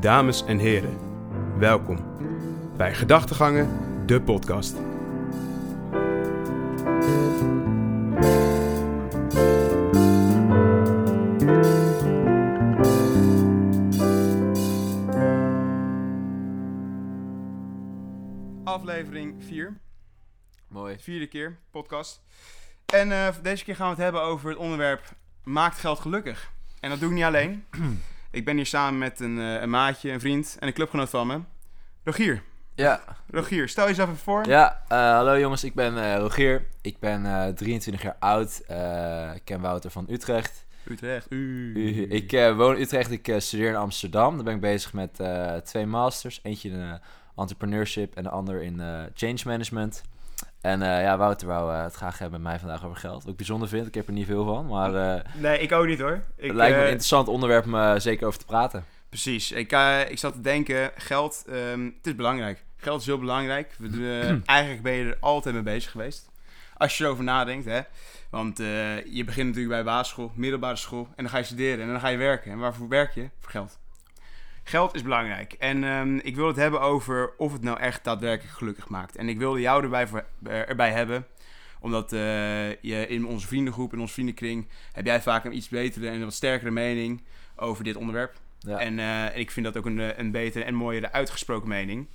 Dames en heren, welkom bij Gedachtegangen, de podcast. Aflevering 4, Mooi. vierde keer, podcast. En eh, deze keer gaan we het hebben over het onderwerp Maakt geld gelukkig? En dat doe ik niet alleen. ik ben hier samen met een, eh, een maatje, een vriend en een clubgenoot van me. Rogier. Ja, Rogier, stel jezelf even voor. ja eh, hallo jongens, ik ben eh, Rogier. Ik ben eh, 23 jaar oud. Ik ken Wouter van Utrecht. Utrecht. U. Ik woon in Utrecht, ik studeer in Amsterdam. Daar ben ik bezig met twee masters. Eentje in entrepreneurship en de ander in change management. En eh, ja, Wouter wou eh, het graag hebben met mij vandaag over geld. Wat ik bijzonder vind, ik heb er niet veel van. Maar eh, Nee, ik ook niet hoor. Ik, het lijkt me een interessant onderwerp om zeker over te praten. Precies. Ik, ik zat te denken, geld, ehm, het is belangrijk. Geld is heel belangrijk. We doen, eigenlijk ben je er altijd mee bezig geweest. Als je erover nadenkt, hè. Want je begint natuurlijk bij basisschool, middelbare school. En dan ga je studeren en dan ga je werken. En waarvoor werk je? Voor geld. Geld is belangrijk. En ehm, ik wil het hebben over of het nou echt daadwerkelijk gelukkig maakt. En ik wilde jou erbij, voor, eh, erbij hebben. Omdat eh, je in onze vriendengroep, in onze vriendenkring... heb jij vaak een iets betere en een wat sterkere mening over dit onderwerp. Ja. En eh, ik vind dat ook een, een betere en mooiere uitgesproken mening.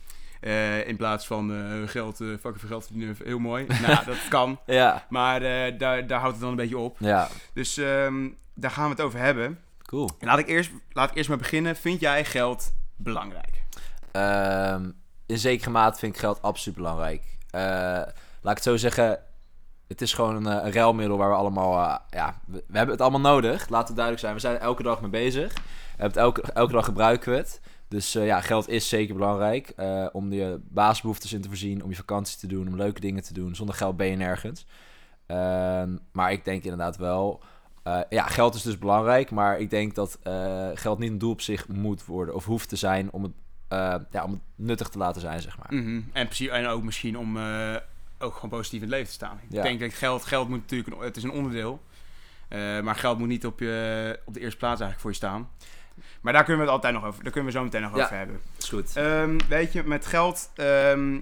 In plaats van geld, eh fucking veel geld verdienen, heel mooi. nou, dat kan. ja, Maar daar, daar houdt het dan een beetje op. ja, Dus ehm, daar gaan we het over hebben. Cool. En laat ik eerst, laat ik eerst maar beginnen. Vind jij geld belangrijk? Ehm, in zekere mate vind ik geld absoluut belangrijk. Eh, laat ik het zo zeggen, het is gewoon een, eh, een ruilmiddel waar we allemaal... eh, ja, we, we hebben het allemaal nodig, laat het duidelijk zijn. We zijn er elke dag mee bezig. We hebben het elke, elke dag gebruiken we het. Dus eh, ja, geld is zeker belangrijk. eh, om je basisbehoeftes in te voorzien, om je vakantie te doen, om leuke dingen te doen. Zonder geld ben je nergens. Ehm, maar ik denk inderdaad wel... eh, ja, geld is dus belangrijk, maar ik denk dat eh, geld niet een doel op zich moet worden of hoeft te zijn om het eh, ja, om het nuttig te laten zijn, zeg maar. Mhm. En, en ook misschien om ook gewoon positief in het leven te staan. Ik Ja. denk dat geld, geld moet natuurlijk, een, het is een onderdeel. Maar geld moet niet op, je, op de eerste plaats eigenlijk voor je staan. Maar daar kunnen we het altijd nog over, daar kunnen we zo meteen nog Ja. over hebben. Is goed. Ehm, weet je, met geld, ehm,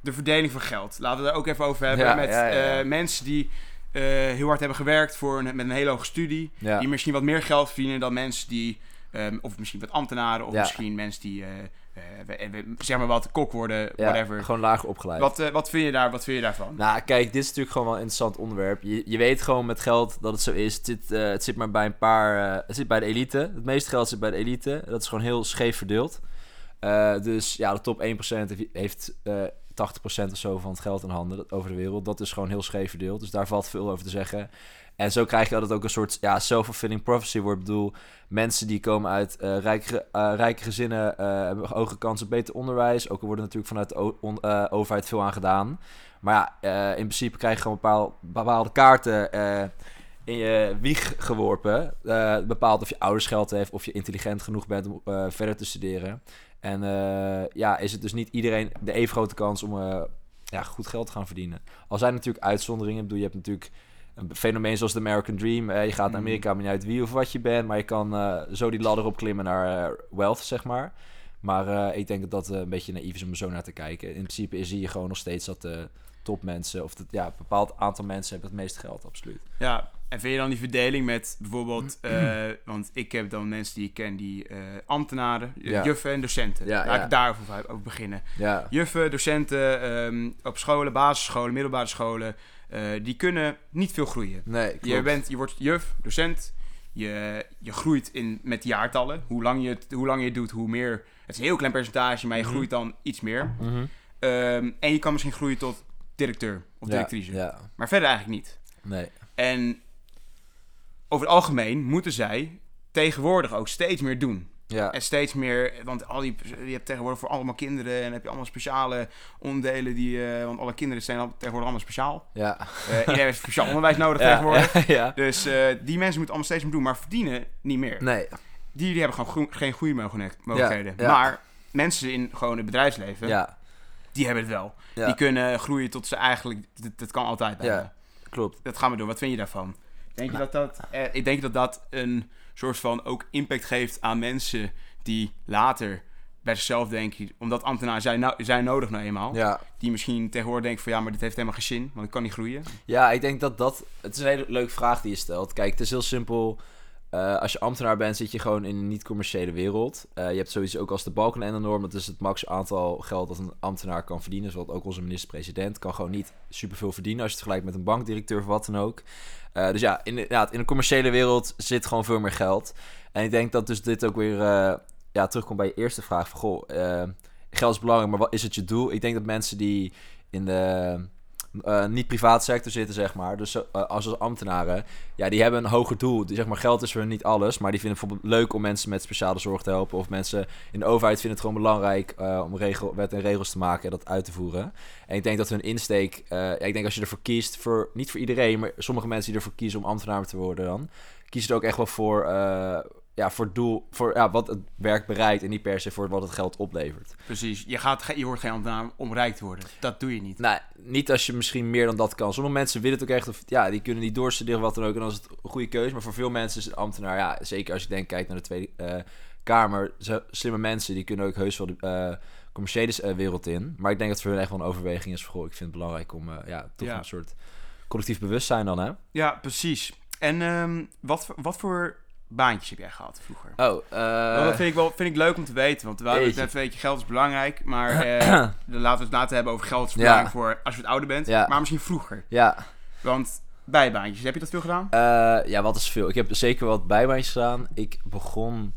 de verdeling van geld. Laten we daar ook even over hebben. Ja, met mensen die eh, heel hard hebben gewerkt voor een, met een hele hoge studie. Ja. Die misschien wat meer geld verdienen dan mensen die, ehm, of misschien wat ambtenaren, of Ja. misschien mensen die, eh, eh, we- we- zeg maar wat, kok worden, ja, whatever. Gewoon lager opgeleid. Wat, wat, vind je daar, wat vind je daarvan? Nou, kijk, dit is natuurlijk gewoon wel een interessant onderwerp. Je, je weet gewoon met geld dat het zo is. Het zit, het zit maar bij een paar... het zit bij de elite. Het meeste geld zit bij de elite. Dat is gewoon heel scheef verdeeld. Dus ja, de top 1% heeft- heeft 80% of zo van het geld in handen over de wereld. Dat is gewoon heel scheef verdeeld. Dus daar valt veel over te zeggen. En zo krijg je het ook een soort ja, self-fulfilling prophecy wordt. Ik bedoel, mensen die komen uit eh rijke, eh, rijke gezinnen eh, hebben hoge kans op beter onderwijs. Ook er wordt natuurlijk vanuit de overheid veel aan gedaan. Maar ja, in principe krijg je gewoon bepaal, bepaalde kaarten in je wieg geworpen. Bepaalt of je ouders geld heeft, of je intelligent genoeg bent om verder te studeren. En eh, ja, is het dus niet iedereen de even grote kans om eh, ja, goed geld te gaan verdienen. Al zijn er natuurlijk uitzonderingen. Ik bedoel, je hebt natuurlijk een fenomeen zoals de American Dream. Je gaat naar Mhm. Amerika, maar niet uit wie of wat je bent. Maar je kan eh, zo die ladder opklimmen naar wealth, zeg maar. Maar ik denk dat dat een beetje naïef is om er zo naar te kijken. In principe zie je gewoon nog steeds dat de topmensen... of dat, ja, een bepaald aantal mensen hebben het meeste geld, absoluut. Ja, en vind je dan die verdeling met bijvoorbeeld, eh, want ik heb dan mensen die ik ken, die eh, ambtenaren, Ja. juffen en docenten. Ja, Laat ja. ik daarover over beginnen. Ja, Juffen, docenten ehm, op scholen, basisscholen, middelbare scholen, eh, die kunnen niet veel groeien. nee, klopt. Je, bent, je wordt juf, docent, je, je groeit in, met jaartallen. Hoe lang, je het, hoe lang je het doet, hoe meer. Het is een heel klein percentage, maar je Mhm. groeit dan iets meer. Mhm. Ehm, en je kan misschien groeien tot directeur of directrice. Ja, Maar verder eigenlijk niet. nee. En over het algemeen moeten zij tegenwoordig ook steeds meer doen. Ja, En steeds meer, want al die, je hebt tegenwoordig voor allemaal kinderen en heb je allemaal speciale onderdelen die, eh, want alle kinderen zijn al, tegenwoordig allemaal speciaal. ja. Eh, iedereen heeft speciaal onderwijs nodig ja, tegenwoordig. ja, ja. Dus eh, die mensen moeten allemaal steeds meer doen, maar verdienen niet meer. Nee, Die, die hebben gewoon geen goede mogelijk- mogelijkheden. ja. Maar mensen in gewoon het bedrijfsleven, ja, die hebben het wel. ja. Die kunnen groeien tot ze eigenlijk, dat, dat kan altijd bijna. Ja. klopt. Dat gaan we doen. Wat vind je daarvan? Denk je dat dat, eh, ik denk dat dat een soort van ook impact geeft aan mensen die later bij zichzelf denken, omdat ambtenaren zijn, nou, zijn nodig nou eenmaal. Ja. Die misschien tegenwoordig denken van ja, maar dit heeft helemaal geen zin, want ik kan niet groeien. Ja, ik denk dat dat... Het is een hele leuke vraag die je stelt. Kijk, het is heel simpel. Eh, als je ambtenaar bent, zit je gewoon in een niet-commerciële wereld. Eh, je hebt sowieso ook als de Balkenende-norm... dat is het max aantal geld dat een ambtenaar kan verdienen. Zoals ook onze minister-president kan gewoon niet superveel verdienen... als je het vergelijkt met een bankdirecteur of wat dan ook. Eh, dus ja, inderdaad, in de commerciële wereld zit gewoon veel meer geld. En ik denk dat dus dit ook weer ja, terugkomt bij je eerste vraag. Van, goh, geld is belangrijk, maar wat is het je doel? Ik denk dat mensen die in de eh, niet-privaat sector zitten, zeg maar. Dus eh, als, als ambtenaren, ja, die hebben een hoger doel. Die, zeg maar, geld is voor niet alles, maar die vinden bijvoorbeeld leuk om mensen met speciale zorg te helpen. Of mensen in de overheid vinden het gewoon belangrijk eh, om regel, wet en regels te maken en dat uit te voeren. En ik denk dat hun insteek, ja, ik denk als je ervoor kiest, voor, niet voor iedereen, maar sommige mensen die ervoor kiezen om ambtenaar te worden dan, kiezen er ook echt wel voor, ja, voor het doel, voor ja, wat het werk bereikt en niet per se voor wat het geld oplevert. Precies, je, gaat, je wordt geen ambtenaar om rijk te worden. Dat doe je niet. Nou, niet als je misschien meer dan dat kan. Sommige mensen willen het ook echt, of ja, die kunnen niet doorstuderen, wat dan ook. En dan is het een goede keuze. Maar voor veel mensen is het ambtenaar, ja, zeker als je denkt, kijkt naar de Tweede eh, Kamer. Zo, slimme mensen, die kunnen ook heus wel de eh, commerciële eh, wereld in. Maar ik denk dat het voor hun echt wel een overweging is. Goh, ik vind het belangrijk om, ja, toch Ja. een soort collectief bewustzijn dan, hè? Ja, precies. En ehm, wat, voor- wat voor baantjes heb jij gehad vroeger? Oh, dat vind ik wel vind ik leuk om te weten. Want we hadden het net, weet je, geld is belangrijk. Maar eh, laten we het later hebben over geld is belangrijk voor als je wat ouder bent. Ja. Maar misschien vroeger. ja. Want bijbaantjes, heb je dat veel gedaan? Eh, ja, wat is veel? Ik heb zeker wat bijbaantjes gedaan. Ik begon...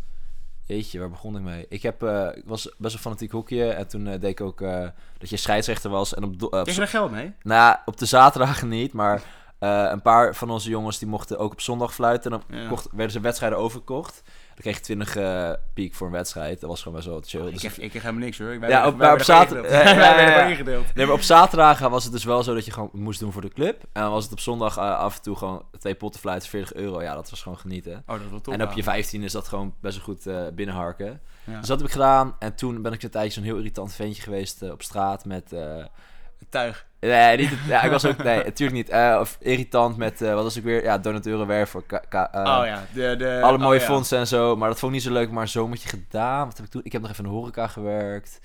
Jeetje, waar begon ik mee? Ik, heb, eh, was best wel fanatiek hockeyen. En toen eh, deed ik ook eh, dat je scheidsrechter was. En op, eh, Kreeg je daar geld mee? Nou, ja, op de zaterdagen niet, maar eh, een paar van onze jongens die mochten ook op zondag fluiten. En dan Ja. kocht, werden ze wedstrijden overgekocht. Dan kreeg je 20 eh, piek voor een wedstrijd. Dat was gewoon best wel chill. ik, Dus- kreeg, ik kreeg helemaal niks hoor. Wij Ja, op- maar op werden zater- gewoon ingedeeld. Ja, ja, Wij werden ja, ja. gewoon ingedeeld. Nee, maar op zaterdagen was het dus wel zo dat je gewoon moest doen voor de club. En dan was het op zondag eh, af en toe gewoon twee potten fluiten, 40 euro. Ja, dat was gewoon genieten. Oh, dat top. en op je 15 is dat gewoon best wel goed binnenharken. Ja. Dus dat heb ik gedaan. En toen ben ik een tijdje zo'n heel irritant ventje geweest op straat met... eh, Tuig. Nee, niet het- ja, ik was ook... Nee, natuurlijk niet. Eh, of irritant met... eh, wat was ik weer? Ja, donateuren werven. Ka, ka- eh, oh ja. De, de, Alle mooie oh, ja. fondsen en zo. Maar dat vond ik niet zo leuk. Maar een zomertje gedaan. Wat heb ik toen? Ik heb nog even in de horeca gewerkt.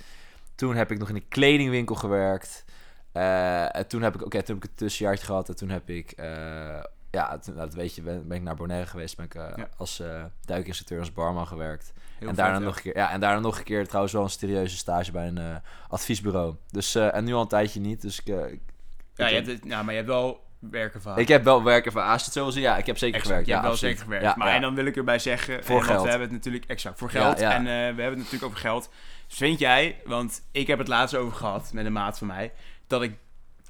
Toen heb ik nog in een kledingwinkel gewerkt. En toen heb ik... Oké, toen heb ik een tussenjaartje gehad. En toen heb ik... ja, toen, nou, dat weet je, ben, ben ik naar Bonaire geweest. Ben ik Ja. als duikinstructeur, als barman gewerkt. Heel en daarna nog een keer, ja, en daarna nog een keer trouwens wel een serieuze stage bij een eh, adviesbureau. Dus, eh, en nu al een tijdje niet. Dus ik, eh, ik, Ja, je hebt, het- ja, maar je hebt wel werken van. ik heb wel werken van Als het zo wil zien, ja, ik heb zeker Exact, gewerkt. je ja, hebt wel zeker gewerkt. Ja, maar ja. en dan wil ik erbij zeggen... Voor geld. we hebben het natuurlijk... Exact, voor geld. En we hebben het natuurlijk over geld. Dus vind jij, want ik heb het laatst over gehad met een maat van mij... dat ik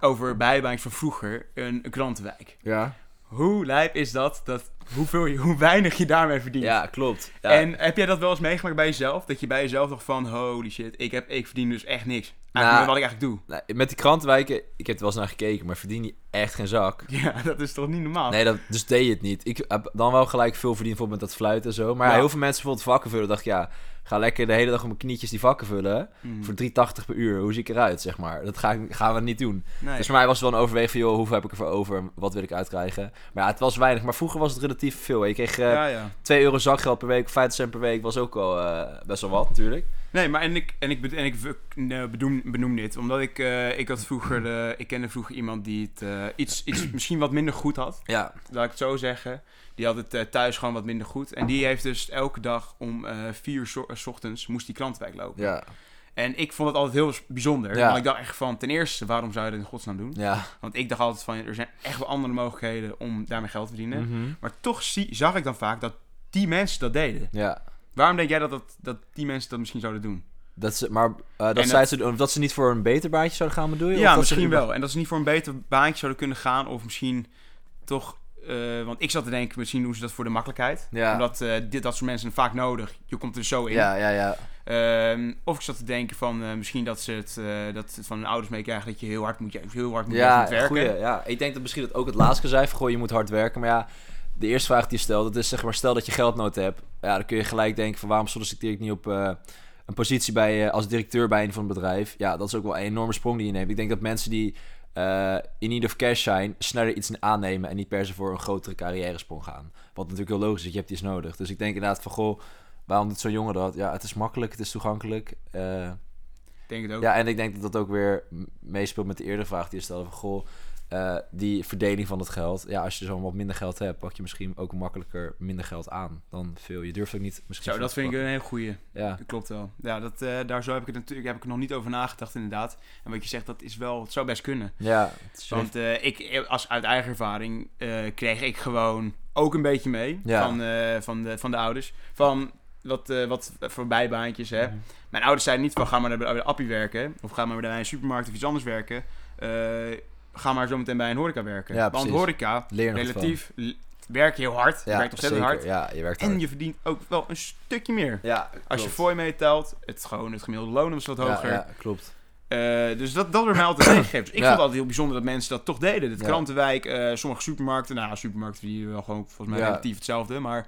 over bijbaantjes van vroeger een, een krantenwijk. Ja. Hoe lijp is dat? dat hoeveel, je- hoe weinig je daarmee verdient. ja, klopt. Ja. En heb jij dat wel eens meegemaakt bij jezelf? Dat je bij jezelf dacht van... Holy shit, ik, heb, ik verdien dus echt niks. Eigenlijk Nou, wat ik eigenlijk doe. Nou, met die krantenwijken, ik heb er wel eens naar gekeken, maar verdien je echt geen zak. Ja, dat is toch niet normaal? Nee, dat, dus deed je het niet. Ik heb dan wel gelijk veel verdiend bijvoorbeeld met dat fluiten en zo. Maar ja, heel veel mensen bijvoorbeeld vakken vullen. dacht ik, ja, ga lekker de hele dag op mijn knietjes die vakken vullen. Hmm. Voor 3,80 per uur. Hoe zie ik eruit, zeg maar. Dat ga ik, gaan we niet doen. Nee. Dus voor mij was het wel een overweging van, joh, hoeveel heb ik ervoor over? Wat wil ik uitkrijgen? Maar ja, het was weinig. Maar vroeger was het relatief veel. Je kreeg eh ja, ja. 2 euro zakgeld per week, 50 cent per week. Was ook wel eh, best wel wat, natuurlijk. Nee, maar en ik, en ik, en ik eh, bedoem, benoem dit, omdat ik, eh, ik had vroeger, eh, ik kende vroeger iemand die het eh, iets, iets misschien wat minder goed had, Ja, laat ik het zo zeggen. Die had het eh, thuis gewoon wat minder goed. En die heeft dus elke dag om eh vier uur zo- eh, 's ochtends moest die krantenwijk lopen. ja, En ik vond het altijd heel bijzonder. Ja. Want ik dacht echt van, ten eerste, waarom zou je dat in godsnaam doen? ja. Want ik dacht altijd van, er zijn echt wel andere mogelijkheden om daarmee geld te verdienen. Mhm. Maar toch zie, zag ik dan vaak dat die mensen dat deden. Ja. Waarom denk jij dat, dat, dat die mensen dat misschien zouden doen? Dat ze, maar eh, dat, dat- zij ze, dat ze niet voor een beter baantje zouden gaan, bedoel je? Of Ja, dat misschien wel. En dat ze niet voor een beter baantje zouden kunnen gaan. Of misschien toch... eh, want ik zat te denken, misschien doen ze dat voor de makkelijkheid. Ja. Omdat eh, dit, dat soort mensen vaak nodig. Je komt er zo in. Ja, ja, ja. Ehm, of ik zat te denken van eh, misschien dat ze het, dat ze het van hun ouders meekrijgen dat je heel hard moet, je, heel hard moet, Ja, moet werken. goeie, ja, ik denk dat misschien dat ook het laatste zei van, goh, je moet hard werken. Maar ja, de eerste vraag die je stelt, dat is zeg maar, stel dat je geldnood hebt. Ja, dan kun je gelijk denken van, waarom solliciteer ik niet op een positie bij, als directeur bij een van het bedrijf? Ja, dat is ook wel een enorme sprong die je neemt. Ik denk dat mensen die eh, in need of cash zijn, sneller iets aannemen en niet per se voor een grotere carrière sprong gaan. Wat natuurlijk heel logisch is, je hebt iets nodig. Dus ik denk inderdaad van, goh, Waarom doet zo'n jongen dat? Ja, het is makkelijk, het is toegankelijk. Ik denk het ook. ja, en ik denk dat dat ook weer meespeelt met de eerdere vraag die je stelde van... Goh, eh, die verdeling van het geld. Ja, als je zo wat minder geld hebt, pak je misschien ook makkelijker minder geld aan dan veel. Je durft ook niet misschien... Zo, dat vind ik een hele goeie. Ja, Dat klopt wel. Ja, dat, eh, daar zo heb ik het natuurlijk heb ik er nog niet over nagedacht inderdaad. En wat je zegt, dat is wel, het zou best kunnen. ja. Want eh, ik, als uit eigen ervaring, eh, kreeg ik gewoon ook een beetje mee Ja. van, eh, van, de, van de ouders. Van wat, eh wat voor bijbaantjes, hè. Mhm. Mijn ouders zeiden niet van, ga maar naar de, bij de appie werken. Of ga maar bij een supermarkt of iets anders werken. Eh, ga maar zo meteen bij een horeca werken. Ja, Want horeca, leer relatief, werk je heel hard. je werkt ontzettend zeker. hard. Ja, je werkt En hard. je verdient ook wel een stukje meer. Ja, Als je fooi meetelt, het, gewoon, het gemiddelde loon was wat hoger. Ja, klopt. Eh, dus dat, dat werd mij altijd meegegeven. Dus ik vond het altijd heel bijzonder dat mensen dat toch deden. De. Krantenwijk, eh, sommige supermarkten. Nou, supermarkten verdienen wel gewoon volgens mij relatief hetzelfde. Maar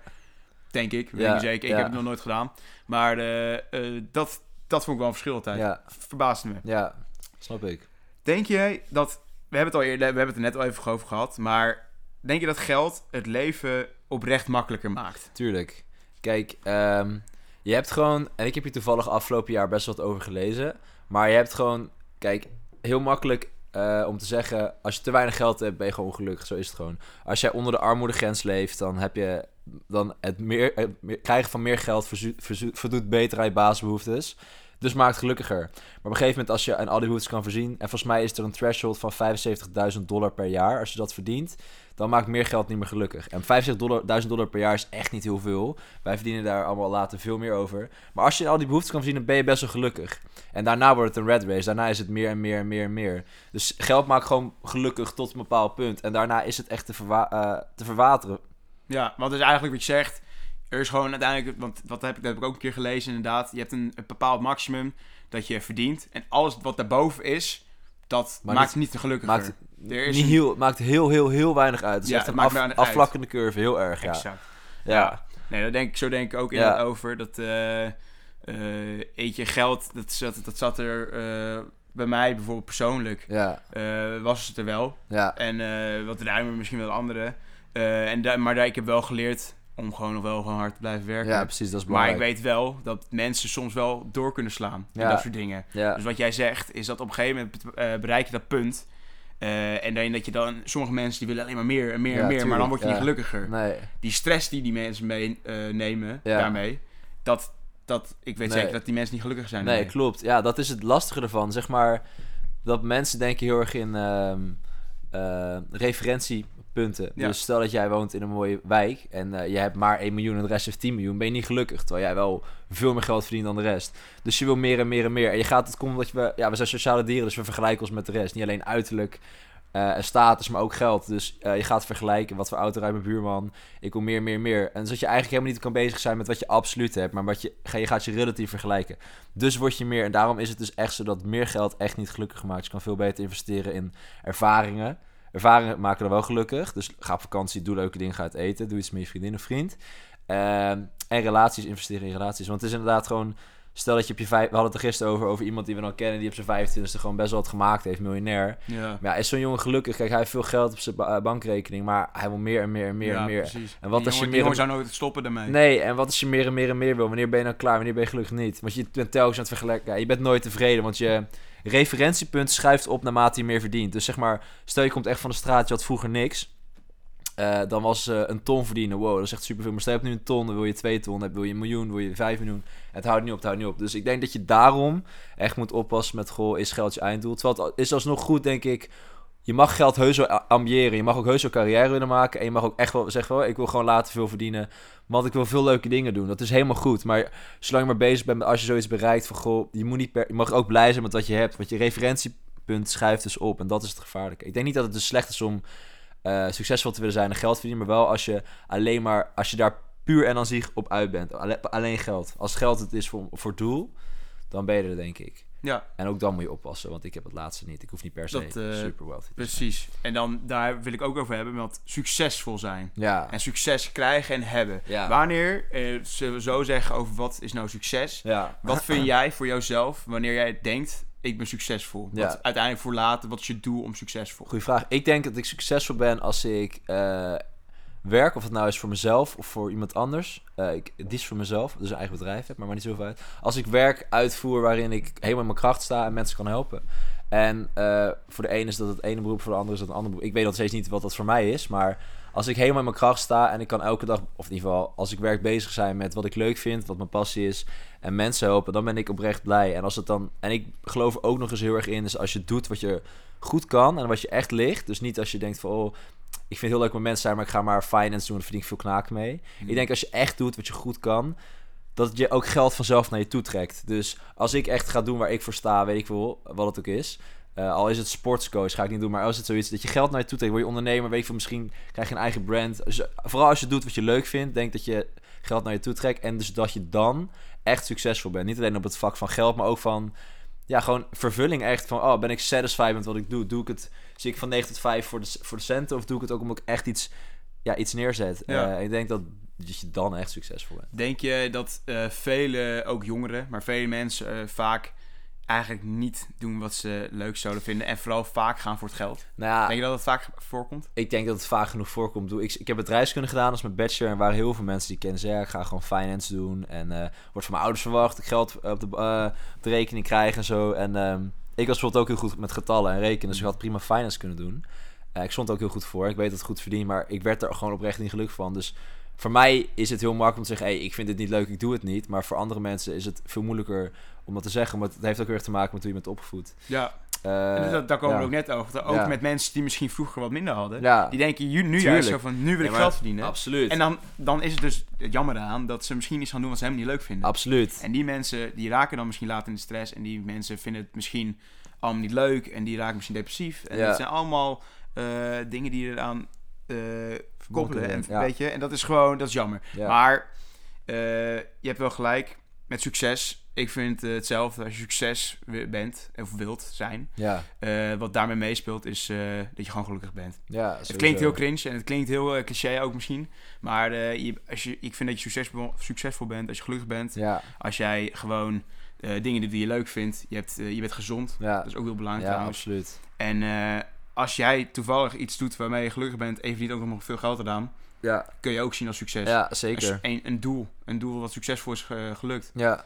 denk ik, weet niet zeker. Ik heb het nog nooit gedaan. Maar eh, dat, dat vond ik wel een verschil altijd. Verbaasde me. ja, snap ik. Denk jij dat... We hebben, het al eerder, we hebben het er net al even over gehad. Maar denk je dat geld het leven oprecht makkelijker maakt? Tuurlijk. Kijk, ehm, je hebt gewoon, en ik heb hier toevallig afgelopen jaar best wat over gelezen, maar je hebt gewoon, kijk, heel makkelijk eh, om te zeggen, als je te weinig geld hebt, ben je gewoon ongelukkig. Zo is het gewoon. Als jij onder de armoedegrens leeft, dan heb je, dan het, meer, het krijgen van meer geld voldoet beter aan je basisbehoeftes. Dus maakt gelukkiger. Maar op een gegeven moment, als je aan al die behoeftes kan voorzien, en volgens mij is er een threshold van 75.000 dollar per jaar, als je dat verdient, dan maakt meer geld niet meer gelukkig. En 75.000 dollar, per jaar is echt niet heel veel. Wij verdienen daar allemaal later veel meer over. Maar als je al die behoeftes kan voorzien, dan ben je best wel gelukkig. En daarna wordt het een red race. Daarna is het meer en meer en meer en meer. Dus geld maakt gewoon gelukkig tot een bepaald punt. En daarna is het echt te, eh, te verwateren. Ja, het is eigenlijk wat je zegt. Er is gewoon uiteindelijk, want wat heb ik, dat heb ik ook een keer gelezen inderdaad. Je hebt een, een bepaald maximum dat je verdient. En alles wat daarboven is, dat Maar maakt niet- niet te gelukkiger. Maakt, er is niet een- heel, het maakt heel, heel, heel weinig uit. Het is Ja, echt het een maakt af- uit. afvlakkende curve. Heel erg, ja. Exact. Ja, Nee, daar denk ik, zo denk ik ook Ja. inderdaad over. Dat, eh, eet je geld, dat zat, dat zat er eh, bij mij bijvoorbeeld persoonlijk. ja, was het er wel. ja. En wat ruimer misschien wel andere. Eh, en maar daar, ik heb wel geleerd om gewoon nog wel gewoon hard te blijven werken. Ja, precies. Dat is maar ik belangrijk. weet wel dat mensen soms wel door kunnen slaan. En Ja. dat soort dingen. Ja, Dus wat jij zegt, is dat op een gegeven moment eh, bereik je dat punt. eh, en dan dat je dan, sommige mensen die willen alleen maar meer en meer Ja, en meer, maar dan word je ja. niet gelukkiger. nee. Die stress die die mensen meenemen nemen Ja. daarmee, dat, dat, ik weet Nee. zeker dat die mensen niet gelukkig zijn. Nee, daarmee. klopt. Ja, dat is het lastige ervan. Zeg maar, dat mensen denken heel erg in ehm, eh, Ja. Dus stel dat jij woont in een mooie wijk en eh, je hebt maar 1 miljoen en de rest heeft 10 miljoen, ben je niet gelukkig. Terwijl jij wel veel meer geld verdient dan de rest. Dus je wil meer en meer en meer. En je gaat, het komt je, we, ja, we zijn sociale dieren, dus we vergelijken ons met de rest. Niet alleen uiterlijk eh, en status, maar ook geld. Dus eh, je gaat vergelijken, wat voor auto rijdt mijn buurman, ik wil meer, meer, meer. En zodat je eigenlijk helemaal niet kan bezig zijn met wat je absoluut hebt, maar wat je, je gaat je relatief vergelijken. Dus word je meer. En daarom is het dus echt zo dat meer geld echt niet gelukkig maakt. Je kan veel beter investeren in ervaringen. Ervaringen maken er wel gelukkig. Dus ga op vakantie, doe leuke dingen, ga uit eten. Doe iets met je vriendin of vriend. Ehm, en relaties, investeren in relaties. Want het is inderdaad gewoon... Stel dat je op je vijf... We hadden het er gisteren over, over iemand die we dan kennen... die op zijn 25e gewoon best wel wat gemaakt heeft, miljonair. Ja, Maar ja, is zo'n jongen gelukkig? Kijk, hij heeft veel geld op zijn ba- eh, bankrekening... maar hij wil meer en meer en meer ja, en meer. precies. En wat Die als je meer zou nooit stoppen daarmee. Nee, en wat als je meer en meer en meer wil? Wanneer ben je dan klaar? Wanneer ben je gelukkig niet? Want je bent telkens aan het vergelijken. Ja, je bent nooit tevreden, want je referentiepunt schuift op naarmate je meer verdient. Dus zeg maar, stel je komt echt van de straat, je had vroeger niks. Eh, dan was eh, een ton verdienen. Wow, dat is echt superveel. Maar stel je hebt nu een ton, dan wil je twee ton. Dan wil je een miljoen, wil je vijf miljoen. Het houdt niet op, het houdt niet op. Dus ik denk dat je daarom echt moet oppassen met, goh, is geld je einddoel? Terwijl het is alsnog goed, denk ik. Je mag geld heus wel ambiëren. Je mag ook heus wel carrière willen maken. En je mag ook echt wel zeggen, ik wil gewoon later veel verdienen. Want ik wil veel leuke dingen doen. Dat is helemaal goed. Maar zolang je maar bezig bent met als je zoiets bereikt van, goh, je, moet niet je mag ook blij zijn met wat je hebt. Want je referentiepunt schuift dus op. En dat is het gevaarlijke. Ik denk niet dat het dus slecht is om eh, succesvol te willen zijn en geld verdienen. Maar wel als je alleen maar, als je daar puur en aan zich op uit bent. Alle- Alleen geld. Als geld het is voor, voor doel, dan ben je er denk ik. Ja, En ook dan moet je oppassen, want ik heb het laatste niet. Ik hoef niet per se Dat, eh, super wealthy te zijn. precies. En dan, daar wil ik ook over hebben, want succesvol zijn. Ja. En succes krijgen en hebben. Ja. Wanneer, eh, zullen we zo zeggen over wat is nou succes? Ja. Wat vind jij voor jouzelf wanneer jij denkt, ik ben succesvol? Ja. Wat uiteindelijk voor later, wat is je doel om succesvol? Goeie vraag. Ik denk dat ik succesvol ben als ik eh, werk, of het nou is voor mezelf of voor iemand anders. eh ik, het is voor mezelf, dus een eigen bedrijf heb, maar, niet zoveel uit. Als ik werk uitvoer waarin ik helemaal in mijn kracht sta en mensen kan helpen. En eh, voor de ene is dat het ene beroep, voor de andere is dat een ander beroep. Ik weet nog steeds niet wat dat voor mij is, maar als ik helemaal in mijn kracht sta en ik kan elke dag, of in ieder geval als ik werk bezig zijn met wat ik leuk vind, wat mijn passie is en mensen helpen, dan ben ik oprecht blij. En als het dan, en ik geloof ook nog eens heel erg in, dus als je doet wat je goed kan en wat je echt ligt, dus niet als je denkt van, oh, ik vind het heel leuk met mensen zijn, maar ik ga maar finance doen, daar verdien ik veel knaken mee. Ik denk als je echt doet wat je goed kan, dat je ook geld vanzelf naar je toe trekt. Dus als ik echt ga doen waar ik voor sta, weet ik wel wat het ook is. Eh, al is het sportscoach, ga ik niet doen. Maar als het zoiets dat je geld naar je toe trekt, word je ondernemer, weet ik veel, misschien krijg je een eigen brand. Dus, eh, vooral als je doet wat je leuk vindt, denk dat je geld naar je toe trekt. En dus dat je dan echt succesvol bent. Niet alleen op het vak van geld, maar ook van, ja, gewoon vervulling echt. Van, oh, ben ik satisfied met wat ik doe? Doe ik het, zie ik van 9 tot 5 voor de, voor de centen? Of doe ik het ook omdat ik echt iets, ja, iets neerzet? Ja. Eh, ik denk dat, dat je dan echt succesvol bent. Denk je dat eh, vele, ook jongeren, maar vele mensen eh, vaak eigenlijk niet doen wat ze leuk zouden vinden en vooral vaak gaan voor het geld? Nou ja, Denk je dat dat vaak voorkomt? Ik denk dat het vaak genoeg voorkomt. Ik, ik heb bedrijfskunde gedaan als mijn bachelor. En waren heel veel mensen die kennen zeggen, ik ga gewoon finance doen. En eh, wordt van mijn ouders verwacht. Ik geld op de, op de rekening krijgen en zo. En ehm, ik was bijvoorbeeld ook heel goed met getallen en rekenen. Dus ik had prima finance kunnen doen. Eh, ik stond ook heel goed voor. Ik weet dat het goed verdient. Maar ik werd er gewoon oprecht niet gelukkig van. Dus voor mij is het heel makkelijk om te zeggen... Hey, ik vind het niet leuk, ik doe het niet. Maar voor andere mensen is het veel moeilijker om dat te zeggen. Maar het heeft ook weer te maken met hoe je bent opgevoed. Ja, En dat, daar komen ja. we ook net over. Ook Ja. met mensen die misschien vroeger wat minder hadden. Ja, Die denken nu juist zo van, nu wil ik geld verdienen. absoluut. En dan, dan is het dus het jammer aan dat ze misschien iets gaan doen wat ze helemaal niet leuk vinden. absoluut. En die mensen, die raken dan misschien later in de stress. En die mensen vinden het misschien allemaal niet leuk. En die raken misschien depressief. En Ja. dat zijn allemaal eh, dingen die eraan eh koppelen. En, ja. weet je? en dat is gewoon, dat is jammer. Ja. Maar eh, je hebt wel gelijk met succes. Ik vind eh, hetzelfde als je succes bent of wilt zijn. ja, Eh, wat daarmee meespeelt is eh, dat je gewoon gelukkig bent. ja, Het klinkt heel cringe en het klinkt heel cliché ook misschien. Maar je, als je, ik vind dat je succesvol, succesvol bent als je gelukkig bent. Ja, Als jij gewoon dingen doet die je leuk vindt. Je, hebt, je bent gezond. ja, Dat is ook heel belangrijk ja trouwens. absoluut. En als jij toevallig iets doet waarmee je gelukkig bent... even niet ook nog veel geld gedaan... Ja, kun je ook zien als succes. ja Als zeker. een, een doel. Een doel wat succesvol is ge- gelukt. Ja,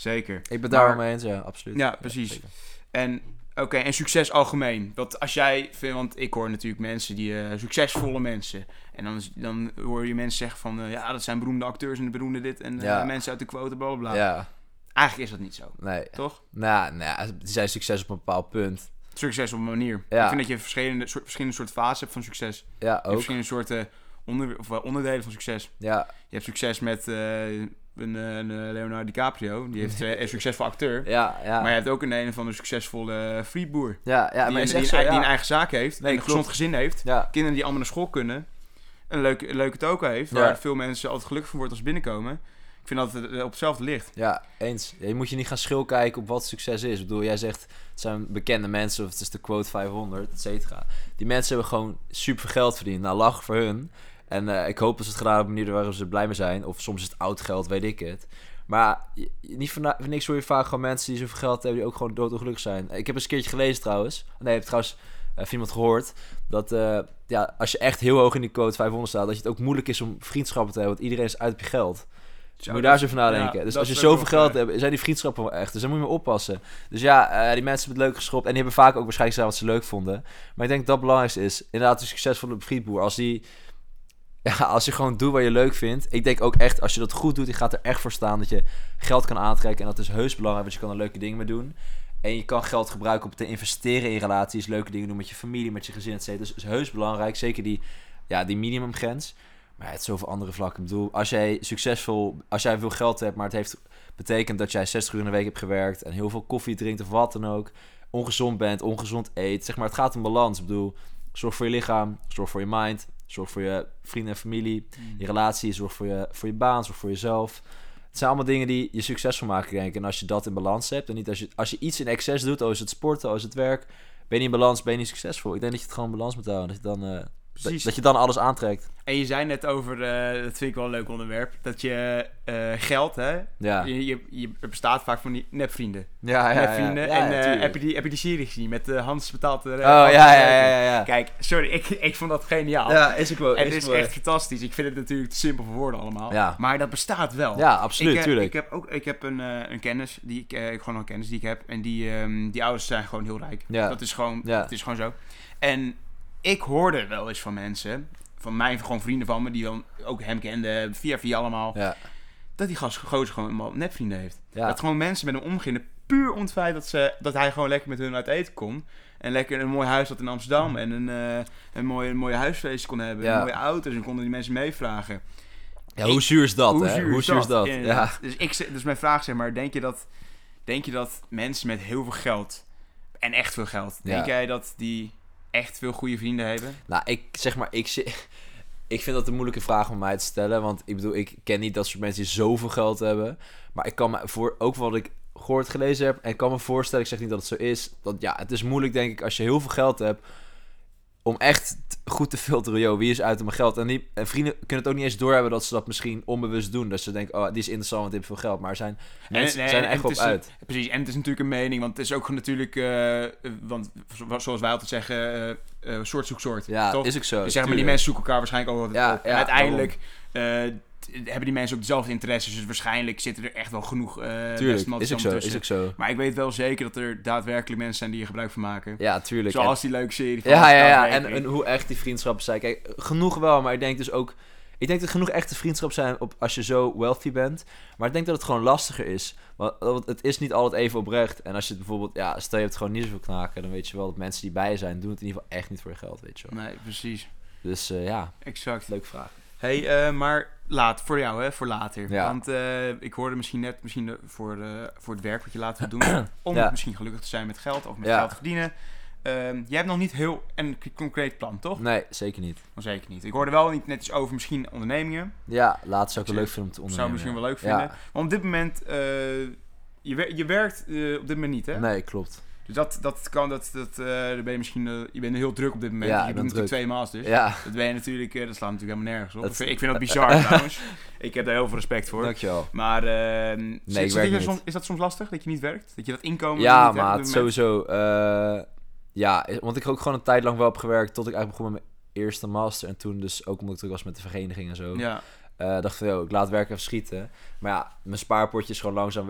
Zeker. ik ben daar Maar- mee eens, ja, absoluut. Ja, precies. En oké, en succes algemeen. Want als jij vindt, want ik hoor natuurlijk mensen die eh, succesvolle mensen. En dan, dan hoor je mensen zeggen van eh, ja, dat zijn beroemde acteurs en beroemde dit en eh, Ja. mensen uit de quote, bla bla. Ja, Eigenlijk is dat niet zo, nee. toch? Nou, nou, die zijn succes op een bepaald punt. Succes op een manier. Ja. Ik vind dat je verschillende soort, verschillende soort fasen hebt van succes. Je Ja, hebt ook. verschillende soorten onder, of, onderdelen van succes. Ja, Je hebt succes met een, eh, een eh, Leonardo DiCaprio. Die heeft eh, een succesvol acteur. ja, ja. Maar je hebt ook een een van de succesvolle frietboer. ja, ja, die, maar die, een, die een eigen zaak heeft. Nee, een gezond gezin heeft. Ja, Kinderen die allemaal naar school kunnen. Een leuke, leuke toko heeft. Waar veel mensen altijd gelukkig van worden als ze binnenkomen. Ik vind dat het eh, op hetzelfde ligt. ja, eens. Je moet je niet gaan schil kijken op wat succes is. Ik bedoel, jij zegt, het zijn bekende mensen, of het is de quote 500, et cetera. Die mensen hebben gewoon super geld verdiend. Nou, lach voor hun. En eh, ik hoop dat ze het gedaan hebben op een manier waarop ze blij mee zijn. Of soms is het oud geld, weet ik het. Maar je- niet voor, voor niks hoor je vaak gewoon mensen die zoveel geld hebben... die ook gewoon doodongelukkig zijn. Ik heb eens een keertje gelezen trouwens. Nee, ik heb trouwens eh, van iemand gehoord... dat eh, ja, als je echt heel hoog in die code 500 staat... dat je het ook moeilijk is om vriendschappen te hebben. Want iedereen is uit op je geld. Moet je daar eens over nadenken. Ja, dus als je zoveel geld hebt, zijn die vriendschappen wel echt. Dus dan moet je maar oppassen. Dus ja, die mensen hebben het leuk geschopt. En die hebben vaak ook waarschijnlijk gedaan wat ze leuk vonden. Maar ik denk dat het belangrijkste is. Inderdaad, een succesvolle frietboer. Als die... Ja, als je gewoon doet wat je leuk vindt. Ik denk ook echt, als je dat goed doet, je gaat er echt voor staan dat je geld kan aantrekken. En dat is heus belangrijk, want je kan er leuke dingen mee doen. En je kan geld gebruiken om te investeren in relaties, leuke dingen doen met je familie, met je gezin, et cetera. Dus is heus belangrijk. Zeker die, ja, die minimumgrens. Maar het is zoveel andere vlakken. Ik bedoel, als jij succesvol, als jij veel geld hebt, maar het heeft betekent dat jij 60 uur in de week hebt gewerkt en heel veel koffie drinkt of wat dan ook, ongezond bent, ongezond eet, zeg maar, het gaat om balans. Ik bedoel, zorg voor je lichaam, zorg voor je mind, zorg voor je vrienden en familie, je relatie, zorg voor je, voor je baan, zorg voor jezelf. Het zijn allemaal dingen die je succesvol maken, denk ik. En als je dat in balans hebt en niet als je, als je iets in excess doet, oh is het sporten, oh is het werk, ben je niet in balans, ben je niet succesvol. Ik denk dat je het gewoon in balans moet houden. Dat je dan, eh, precies. dat je dan alles aantrekt. En je zei net over, eh, dat vind ik wel een leuk onderwerp, dat je eh, geld, hè, Ja. je, je, je, bestaat vaak van die nepvrienden. Ja, ja, nepvrienden. ja. en Ja, eh, heb, je die, heb je die serie gezien met Hans betaalt de Oh, ja, ja, ja, ja, ja. Kijk, sorry, ik, ik vond dat geniaal. Ja, is ook wel. het is wel echt fantastisch. Ik vind het natuurlijk te simpel voor woorden allemaal. Ja. Maar dat bestaat wel. Ja, absoluut, ik, tuurlijk. Ik heb ook ik heb een, een kennis, die ik, gewoon een kennis die ik heb. En die, ehm, die ouders zijn gewoon heel rijk. Ja. Dat is gewoon, Ja. dat is gewoon zo. En ik hoorde wel eens van mensen, van mijn gewoon vrienden van me, die dan ook hem kenden, via via allemaal, ja. dat die gast gozer gewoon allemaal nepvrienden heeft. Ja. Dat gewoon mensen met hem omgingen, puur om het feit dat, ze, dat hij gewoon lekker met hun uit eten kon. En lekker een mooi huis had in Amsterdam. En een, eh, een, mooie, een mooie huisfeest kon hebben. Ja. En mooie auto's. En konden die mensen meevragen. Ja, hoe zuur is dat, Hoe hè? zuur hoe is zuur is dat? Ja. Inderdaad. Dus, ik, dus mijn vraag zeg maar, denk je dat, denk je dat mensen met heel veel geld, en echt veel geld, Ja. denk jij dat die echt veel goede vrienden hebben? Nou, ik zeg maar, ik, ik vind dat een moeilijke vraag om mij te stellen. Want ik bedoel, ik ken niet dat soort mensen die zoveel geld hebben. Maar ik kan me voor, ook wat ik gehoord, gelezen heb, en ik kan me voorstellen, ik zeg niet dat het zo is. Dat ja, het is moeilijk, denk ik, als je heel veel geld hebt. Om echt goed te filteren, joh, wie is uit op mijn geld? En, die, en vrienden kunnen het ook niet eens doorhebben dat ze dat misschien onbewust doen. Dat ze denken, oh, die is interessant, want die heeft veel geld. Maar zijn nee, zijn er echt op uit. Precies, en het is natuurlijk een mening, want het is ook natuurlijk, eh, want zo- zoals wij altijd zeggen, eh, soort zoekt soort. Ja, toch? is ook zo. Dus zeg maar, die mensen zoeken elkaar waarschijnlijk ook altijd Ja, op. En ja, uiteindelijk hebben die mensen ook dezelfde interesses, dus waarschijnlijk zitten er echt wel genoeg eh Tuurlijk, is ook zo, tussen. is ook zo. Maar ik weet wel zeker dat er daadwerkelijk mensen zijn die er gebruik van maken. Ja, tuurlijk. En- Zoals die leuke serie van Ja, ja, ja. En, en hoe echt die vriendschappen zijn. Kijk, genoeg wel, maar ik denk dus ook... Ik denk dat er genoeg echte vriendschappen zijn op, als je zo wealthy bent. Maar ik denk dat het gewoon lastiger is. Want, want het is niet altijd even oprecht. En als je het bijvoorbeeld... Ja, stel je hebt gewoon niet zoveel knaken... dan weet je wel dat mensen die bij je zijn... doen het in ieder geval echt niet voor je geld, weet je wel. Nee, precies. Dus eh, ja, Exact. leuke vraag. Hey, eh, maar laat, voor jou, hè, voor later. Ja. Want eh, ik hoorde misschien net, misschien de- voor, de, voor het werk wat je later wil doen, om Ja. misschien gelukkig te zijn met geld of met Ja. geld te verdienen. Ehm, jij hebt nog niet heel een concreet plan, toch? Nee, zeker niet. Maar zeker niet. Ik hoorde wel niet net iets over misschien ondernemingen. Ja, laatst zou ik wel Ik leuk vinden om te Zou ondernemen. ik misschien wel leuk vinden. Maar op dit moment, eh, je, je werkt eh, op dit moment niet, hè? Nee, klopt. Dus dat, dat kan, dat, dat, dan ben je misschien, eh, je bent heel druk op dit moment. Ja, je ik ben natuurlijk twee masters. Ja, Dat ben je natuurlijk, eh, dat slaat natuurlijk helemaal nergens op. Dat- Ik vind, ik vind dat bizar trouwens. Ik heb daar heel veel respect voor. dankjewel. Maar ehm, ik zit- werk zit je niet. soms- is dat soms lastig, dat je niet werkt? Dat je dat inkomen Ja, niet hebt op maar sowieso. ja, want ik heb ook gewoon een tijd lang wel heb gewerkt tot ik eigenlijk begon met mijn eerste master. En toen dus ook omdat ik druk was met de vereniging en zo. Ja, dacht ik ik laat werk even schieten. Maar ja, mijn spaarpotje is gewoon langzaam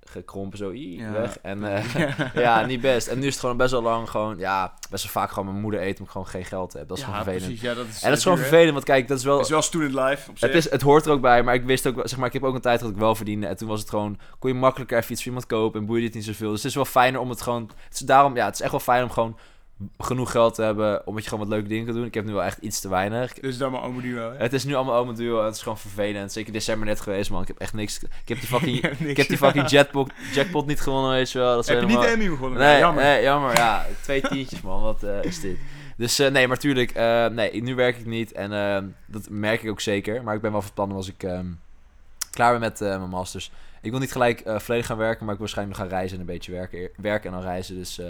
weggekrompen, zo Ja. weg. En eh, ja, niet best. En nu is het gewoon best wel lang gewoon, ja, best wel vaak gewoon mijn moeder eten omdat ik gewoon geen geld heb. Dat is ja, gewoon vervelend. precies. Ja, dat is, En dat is gewoon duur, vervelend, want kijk, dat is wel... Het is wel student life op zich. Het, is, het hoort er ook bij, maar ik wist ook, zeg maar, ik heb ook een tijd dat ik wel verdiende. En toen was het gewoon, kon je makkelijker even iets voor iemand kopen en boeide het niet zoveel. Dus het is wel fijner om het gewoon, het is daarom, ja, het is echt wel fijn om gewoon genoeg geld te hebben, omdat je gewoon wat leuke dingen kan doen. Ik heb nu wel echt iets te weinig. Dus dan maar ome duo, hè? Het is nu allemaal allemaal duo en het is gewoon vervelend. Zeker december net geweest, man. Ik heb echt niks, ik heb die fucking, ik heb die fucking jackpot, jackpot niet gewonnen, weet je wel. Dat Heb je niet de Emmy begonnen? Nee, jammer. nee, jammer. Ja, twee tientjes, man. Wat eh, is dit? Dus eh, nee, maar tuurlijk, eh, nee, nu werk ik niet. En dat merk ik ook zeker. Maar ik ben wel van plan als ik ehm, klaar ben met mijn masters. Ik wil niet gelijk volledig gaan werken, maar ik wil waarschijnlijk nog gaan reizen en een beetje werken, werken en dan reizen. Dus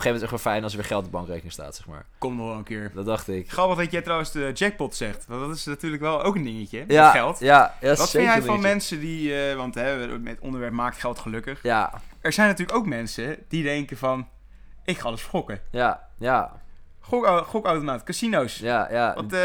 gegeven moment is het echt wel fijn als er weer geld op de bankrekening staat, zeg maar. Kom nog wel een keer. Dat dacht ik. Grappig dat jij trouwens de jackpot zegt. Want dat is natuurlijk wel ook een dingetje. Ja, Met geld. ja, ja Wat zeker vind jij van mensen die, eh, want hè, met onderwerp maakt geld gelukkig. Ja, Er zijn natuurlijk ook mensen die denken van, ik ga dus gokken. ja, ja, Gok, eh, gokautomaat, casino's. ja, ja. Wat eh,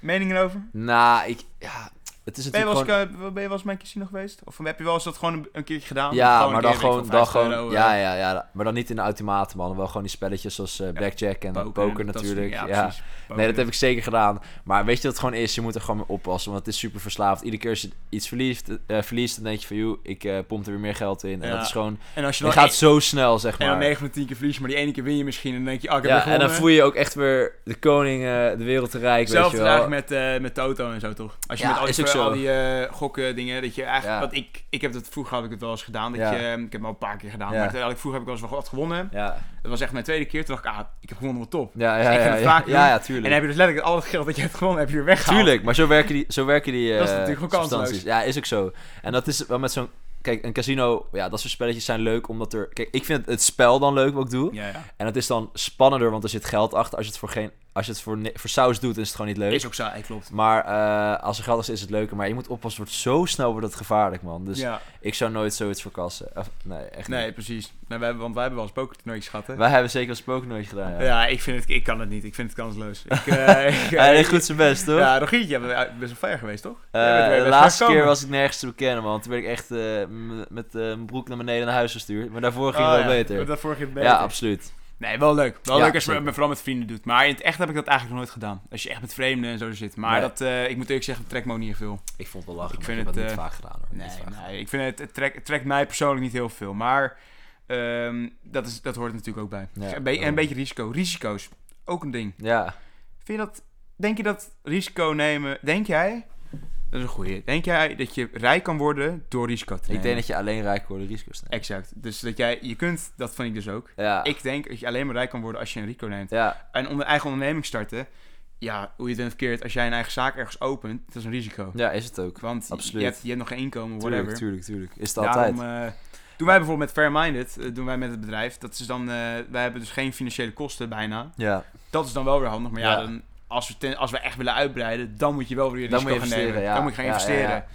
meningen erover? Nou, ik, ja, het is Ben je, gewoon... eens, eh, ben je wel eens bij een casino geweest? Of heb je wel eens dat gewoon een, keertje gedaan? Ja, Gewoon maar dan weet gewoon, ik dan veel, 50 gewoon, euro, ja, eh, ja, ja, maar dan niet in de automaten, man. Wel gewoon die spelletjes zoals eh, blackjack en poker, natuurlijk. Ja, precies. nee, dat heb ik zeker gedaan. Maar weet je wat het gewoon is? Je moet er gewoon mee oppassen, want het is super verslaafd. Iedere keer als je iets verliest, verliest dan denk je van, joh, ik pomp er weer meer geld in. En Ja. dat is gewoon, En als je dan gaat zo snel, zeg en dan maar. 9 van de 10 keer verlies, maar die ene keer win je misschien. En dan denk je, ah, ik heb Ja, en dan voel je ook echt weer de koning, de wereld te rijk, weet Hetzelfde je wel. met, met Toto en zo, toch? Als je Ja, met al die, ook eh, gokken dingen, dat je eigenlijk... Ja. Want ik, ik heb dat, vroeger had ik het wel eens gedaan. Dat Ja. je, eh, ik heb het al een paar keer gedaan. Ja. Maar eigenlijk vroeger heb ik wel eens wat gewonnen. Ja, Dat was echt mijn tweede keer. Toen dacht ik, ah, ik heb gewonnen, wat top. ja, Dus ja, ik ja, ja, vaak En tuurlijk. dan heb je dus letterlijk al het geld dat je hebt gewonnen, heb je weer weggehaald. Tuurlijk, maar zo werken die, zo werken die Dat is eh, natuurlijk kansloos. substanties. Ja, is ook zo. En dat is wel met zo'n... Kijk, een casino, ja, dat soort spelletjes zijn leuk omdat er... Kijk, ik vind het spel dan leuk wat ik doe. Ja, ja. En het is dan spannender, want er zit geld achter als je het voor geen als je het voor, voor saus doet, is het gewoon niet leuk. Is ook saai, klopt. Maar eh, als er geld is, is het leuker. Maar je moet oppassen, wordt zo snel wordt het gevaarlijk, man. Dus ja, ik zou nooit zoiets verkassen. Nee, echt nee, precies. Nee, wij, hebben- want wij hebben wel eens pokertoernooitjes gehad, hè? Wij hebben zeker een spoken nooit gedaan, ja. Ja, ik, vind het, ik kan het niet. Ik vind het kansloos. Ik, eh, Hij deed goed zijn best, toch? Ja, hebben we best wel ver geweest, toch? Eh, bent de laatste keer was ik nergens te bekennen, man. Toen werd ik echt met mijn broek naar beneden naar huis gestuurd. Maar daarvoor ging Oh, het wel ja. beter. Daarvoor ging het beter. Ja, absoluut. Nee, wel leuk. Wel Ja, leuk als je het vooral met vrienden doet. Maar in het echt heb ik dat eigenlijk nog nooit gedaan. Als je echt met vreemden en zo zit. Maar Nee. dat, eh, ik moet eerlijk zeggen, het trekt me ook niet heel veel. Ik vond het wel lachen, Ik vind ik het, niet eh, vaak gedaan, hoor. Nee, nee ik vind het, het, trekt, het trekt mij persoonlijk niet heel veel. Maar ehm, dat, is, dat hoort er natuurlijk ook bij. Ja, een, en een beetje risico. Risico's, ook een ding. Ja, Vind je dat, denk je dat risico nemen, denk jij, dat is een goeie. Denk jij dat je rijk kan worden door risico te nemen? ik denk dat je alleen rijk wordt door risico's te nemen. Exact. Dus dat jij, je kunt, dat vind ik dus ook. Ja, Ik denk dat je alleen maar rijk kan worden als je een risico neemt. ja, En onder eigen onderneming starten, ja, hoe je het bent verkeerd, als jij een eigen zaak ergens opent, dat is een risico. ja, is het ook. Want absoluut. Je, hebt, je hebt nog geen inkomen, whatever. Tuurlijk, tuurlijk, tuurlijk. Is het Daarom, altijd. eh, doen wij bijvoorbeeld met Fairminded, eh, doen wij met het bedrijf, dat is dan, eh, wij hebben dus geen financiële kosten bijna. Ja, Dat is dan wel weer handig, maar ja, Ja. Dan, als, we ten- als we echt willen uitbreiden, dan moet je wel weer risico gaan nemen. investeren, ja. Dan moet je gaan investeren. ja.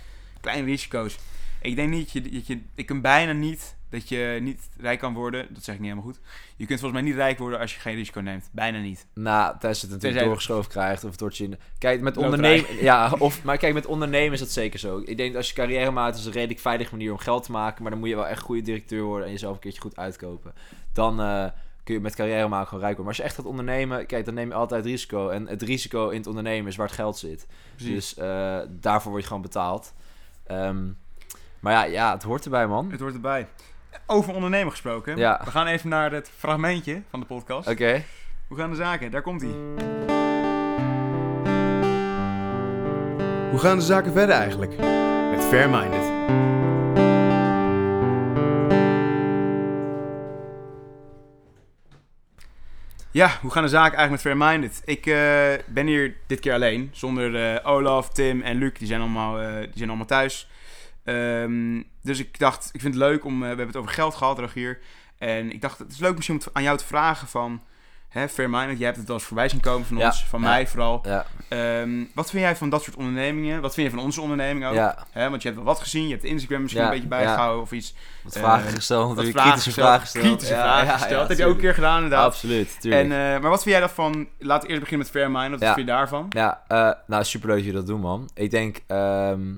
Kleine risico's. Ik denk niet dat je, dat je, ik kan bijna niet dat je niet rijk kan worden. Dat zeg ik niet helemaal goed. Je kunt volgens mij niet rijk worden als je geen risico neemt. Bijna niet. nou, tenzij het natuurlijk doorgeschoven krijgt of het je... in- Kijk, met ondernemen... Ja, of, maar kijk, met ondernemen is dat zeker zo. Ik denk dat als je carrière maakt, is een redelijk veilige manier om geld te maken. Maar dan moet je wel echt goede directeur worden en jezelf een keertje goed uitkopen. Dan eh, kun je met carrière maken gewoon rijk worden. Maar als je echt gaat ondernemen, kijk, dan neem je altijd risico. En het risico in het ondernemen is waar het geld zit. Dus eh, daarvoor word je gewoon betaald. Ehm, maar ja, ja, het hoort erbij, man. Het hoort erbij. Over ondernemen gesproken. Ja. We gaan even naar het fragmentje van de podcast. Oké. Hoe gaan de zaken? Daar komt hij. Hoe gaan de zaken verder eigenlijk? Met Fairminded. Ja, hoe gaan de zaken eigenlijk met Fairminded? Ik eh, ben hier dit keer alleen, zonder eh, Olaf, Tim en Luc. Die zijn allemaal, eh, die zijn allemaal thuis. Ehm, dus ik dacht, ik vind het leuk om... we hebben het over geld gehad, Rogier. En ik dacht, het is leuk misschien om aan jou te vragen van... Hè, Fairminded, jij hebt het wel eens voorbij zien komen van Ja, ons, van ja. mij vooral. Ja, Ehm, wat vind jij van dat soort ondernemingen? Wat vind je van onze onderneming ook? ja. Want je hebt wel wat gezien, je hebt Instagram misschien Ja, een beetje bijgehouden of iets. Wat vragen gesteld, Wat vragen kritische gesteld, vragen gesteld. Kritische vragen gesteld. ja, heb je ook een keer gedaan inderdaad. Absoluut, tuurlijk. En, eh, maar wat vind jij daarvan? Laten we eerst beginnen met Fairmind. Wat vind je daarvan? Ja, eh, nou superleuk dat je dat doet, man. Ik denk ehm,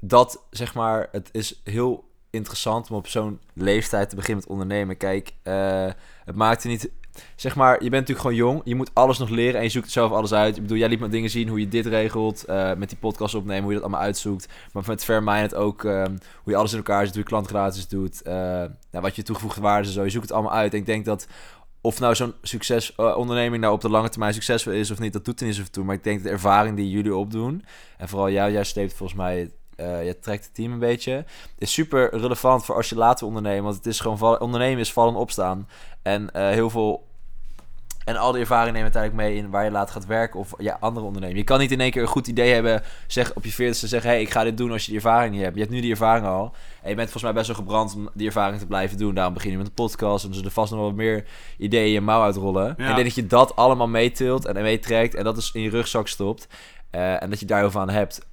dat, zeg maar, het is heel interessant om op zo'n leeftijd te beginnen met ondernemen. Kijk, eh, het maakt er niet... Zeg maar, je bent natuurlijk gewoon jong. Je moet alles nog leren en je zoekt zelf alles uit. Ik bedoel, jij liet me dingen zien hoe je dit regelt. eh, met die podcast opnemen, hoe je dat allemaal uitzoekt. Maar met Fairmind ook ehm, hoe je alles in elkaar zet, hoe je klant gratis doet. eh, nou, wat je toegevoegde waarde en zo. Je zoekt het allemaal uit. En ik denk dat of nou zo'n succes eh, onderneming nou op de lange termijn succesvol is of niet, dat doet er niet zoveel toe. Maar ik denk dat de ervaring die jullie opdoen, en vooral jou, jij sleept volgens mij, eh je trekt het team een beetje, is super relevant voor als je later onderneemt. Want het is gewoon, ondernemen is vallen en opstaan. En eh, heel veel... En al die ervaring neem je uiteindelijk mee in waar je later gaat werken of ja, andere ondernemen. Je kan niet in één keer een goed idee hebben, zeg op je veertigste zeggen, hey, ik ga dit doen als je die ervaring niet hebt. Je hebt nu die ervaring al. En je bent volgens mij best wel gebrand om die ervaring te blijven doen. Daarom begin je met een podcast. En er zullen vast nog wat meer ideeën in je mouw uitrollen. En ik denk dat je dat allemaal meetilt en meetrekt. En dat is in je rugzak stopt. Eh, en dat je daar heel veel aan hebt.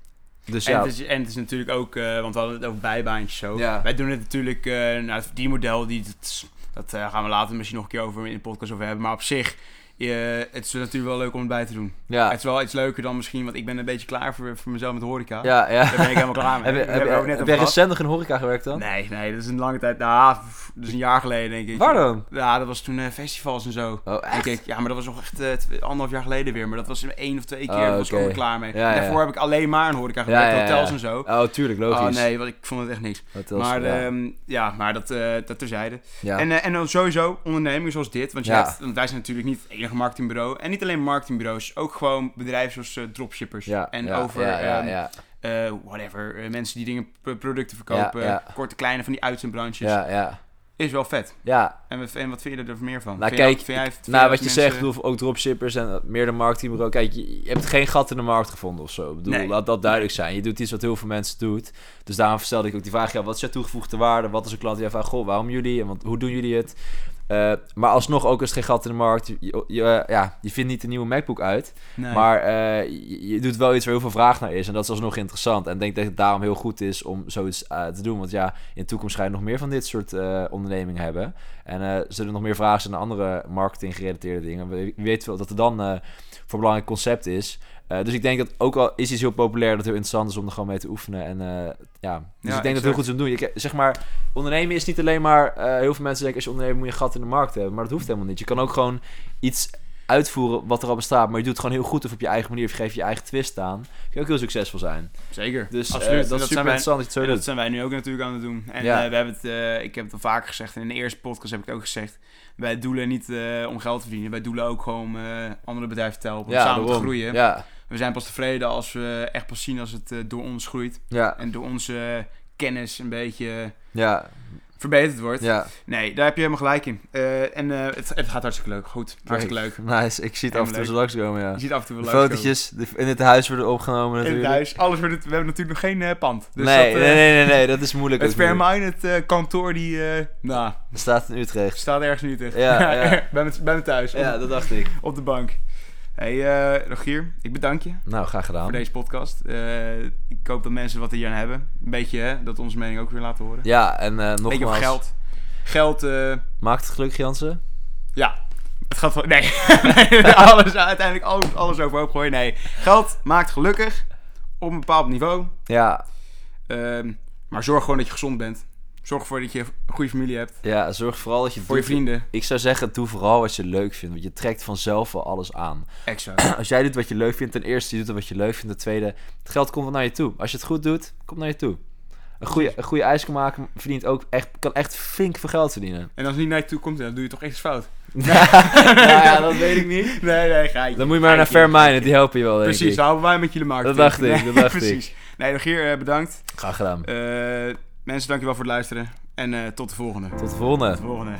Dus En, ja, het is, en het is natuurlijk ook, eh, want we hadden het over bijbaantjes zo. Ja. Wij doen het natuurlijk, eh nou, het verdienmodel, die, dat, dat eh, gaan we later misschien nog een keer over in de podcast over hebben. Maar op zich, eh, het is natuurlijk wel leuk om het bij te doen. ja, Het is wel iets leuker dan misschien, want ik ben een beetje klaar voor, voor mezelf met horeca. ja, ja. Daar ben ik helemaal klaar mee. Heb je, heb, je, ook net heb gehad. recent nog in horeca gewerkt dan? Nee, nee, dat is een lange tijd. Nou, dat is een jaar geleden denk ik. Waar dan? Ja, dat was toen eh, festivals en zo. Oh, echt? Ik, ja, maar dat was nog echt eh, anderhalf jaar geleden weer. Maar dat was één of twee keer. Oh, was ik ook klaar mee. Ja, ja. Daarvoor heb ik alleen maar in horeca gewerkt, hotels en zo. Oh, tuurlijk, logisch. Oh nee, want ik vond het echt niks. Hotels, maar ja. ja, ja maar dat, eh dat terzijde. ja. En, en dan sowieso ondernemingen zoals dit. Want, je Ja. hebt, want wij zijn natuurlijk niet marketingbureau. En niet alleen marketingbureaus. Ook gewoon bedrijven zoals eh, dropshippers. ja, en ja, over ja, ja, ehm, ja. eh, whatever. eh, mensen die dingen, producten verkopen. Korte, kleine van die uitzendbranches. ja, ja. Is wel vet. ja. En, wat- en wat vind je er meer van? Nou, Vind jij- kijk, vind jij- vind Nou, wat je mensen- zegt, bedoel, ook dropshippers en meer de marketingbureau. Kijk, je, je hebt geen gat in de markt gevonden of zo. Ik bedoel, Nee. laat dat duidelijk zijn. Je doet iets wat heel veel mensen doet. Dus daarom stelde ik ook die vraag, ja, wat is jouw toegevoegde waarde? Wat is een klant die vraagt, goh, waarom jullie? En wat, hoe doen jullie het? Eh, maar alsnog, ook als het geen gat in de markt, je, je, eh, ja, je vindt niet een nieuwe MacBook uit. Nee. Maar eh, je, je doet wel iets waar heel veel vraag naar is. En dat is alsnog interessant. En ik denk dat het daarom heel goed is om zoiets te doen. Want ja, in de toekomst ga je nog meer van dit soort ondernemingen hebben. En zullen er nog meer vragen zijn naar andere marketing gerelateerde dingen. We we weten wel dat er dan voor een belangrijk concept is. Eh, dus ik denk dat ook al is iets heel populair, dat het heel interessant is om er gewoon mee te oefenen. En eh, ja, dus Ja, ik denk dat het heel goed is om te doen. Je, zeg maar, ondernemen is niet alleen maar... eh, heel veel mensen denken, als je onderneemt moet je een gat in de markt hebben. Maar dat hoeft helemaal niet. Je kan ook gewoon iets uitvoeren wat er al bestaat. Maar je doet het gewoon heel goed of op je eigen manier. Of je geeft je eigen twist aan. Kun je ook heel succesvol zijn. Zeker. Dus Absoluut. Dat is zijn super wij- interessant dat zo zijn wij nu ook natuurlijk aan het doen. En Ja. we hebben het, ik heb het al vaker gezegd. En in de eerste podcast heb ik het ook gezegd. Wij doelen niet om geld te verdienen. Wij doelen ook gewoon andere bedrijven te helpen. Om samen te groeien. Ja, We zijn pas tevreden als we echt pas zien als het eh, door ons groeit. ja, En door onze kennis een beetje ja, verbeterd wordt. ja. Nee, daar heb je helemaal gelijk in. Eh, en eh, het, het gaat hartstikke leuk. Goed, hartstikke leuk. Nice, ik zie het af en toe zo langskomen, ja. Je ziet af en toe wel fotootjes in het huis worden opgenomen In het natuurlijk. huis. Alles wordt het, we hebben natuurlijk nog geen pand. Dus nee, dat, nee, nee, nee, nee, dat is moeilijk. Het. Spermine, het kantoor, die nou, staat in Utrecht. staat ergens nu tegen. Ja, ja. bij, me, bij me thuis, op, Ja, dat dacht ik. op de bank. Hey, eh, Rogier, ik bedank je Nou, graag gedaan. voor deze podcast. Eh, ik hoop dat mensen wat hier aan hebben. Een beetje, hè, dat onze mening ook weer laten horen. Ja, en eh beetje nogmaals, over geld. Geld, maakt het gelukkig, Jansen? ja. Het gaat van... Nee. nee alles, uiteindelijk alles, alles overhoop gooien. Nee. Geld maakt gelukkig. Op een bepaald niveau. Ja, Ehm, maar zorg gewoon dat je gezond bent. Zorg ervoor dat je een goede familie hebt. ja, zorg vooral dat je... Voor je doet- vrienden. Ik zou zeggen, doe vooral wat je leuk vindt. Want je trekt vanzelf wel alles aan. Exact. Als jij doet wat je leuk vindt, ten eerste, je doet wat je leuk vindt. Ten tweede, het geld komt wel naar je toe. Als je het goed doet, komt naar je toe. Een goede, een goede ijs kan maken verdient ook echt, kan echt flink veel geld verdienen. En als het niet naar je toe komt, dan doe je toch echt iets fout. nou ja, dat weet ik niet. Nee, nee, ga je. Dan moet je maar naar Fairminded, die helpen je wel, Precies, ik. houden wij met jullie markt. Dat dacht ik, dat dacht ik. Precies. Nee, Rogier, eh, bedankt. Graag gedaan. Eh, mensen, dankjewel voor het luisteren. En eh, tot de volgende. Tot de volgende. Tot de volgende.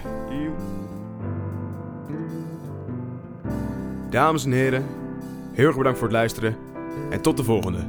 Dames en heren, heel erg bedankt voor het luisteren. En tot de volgende.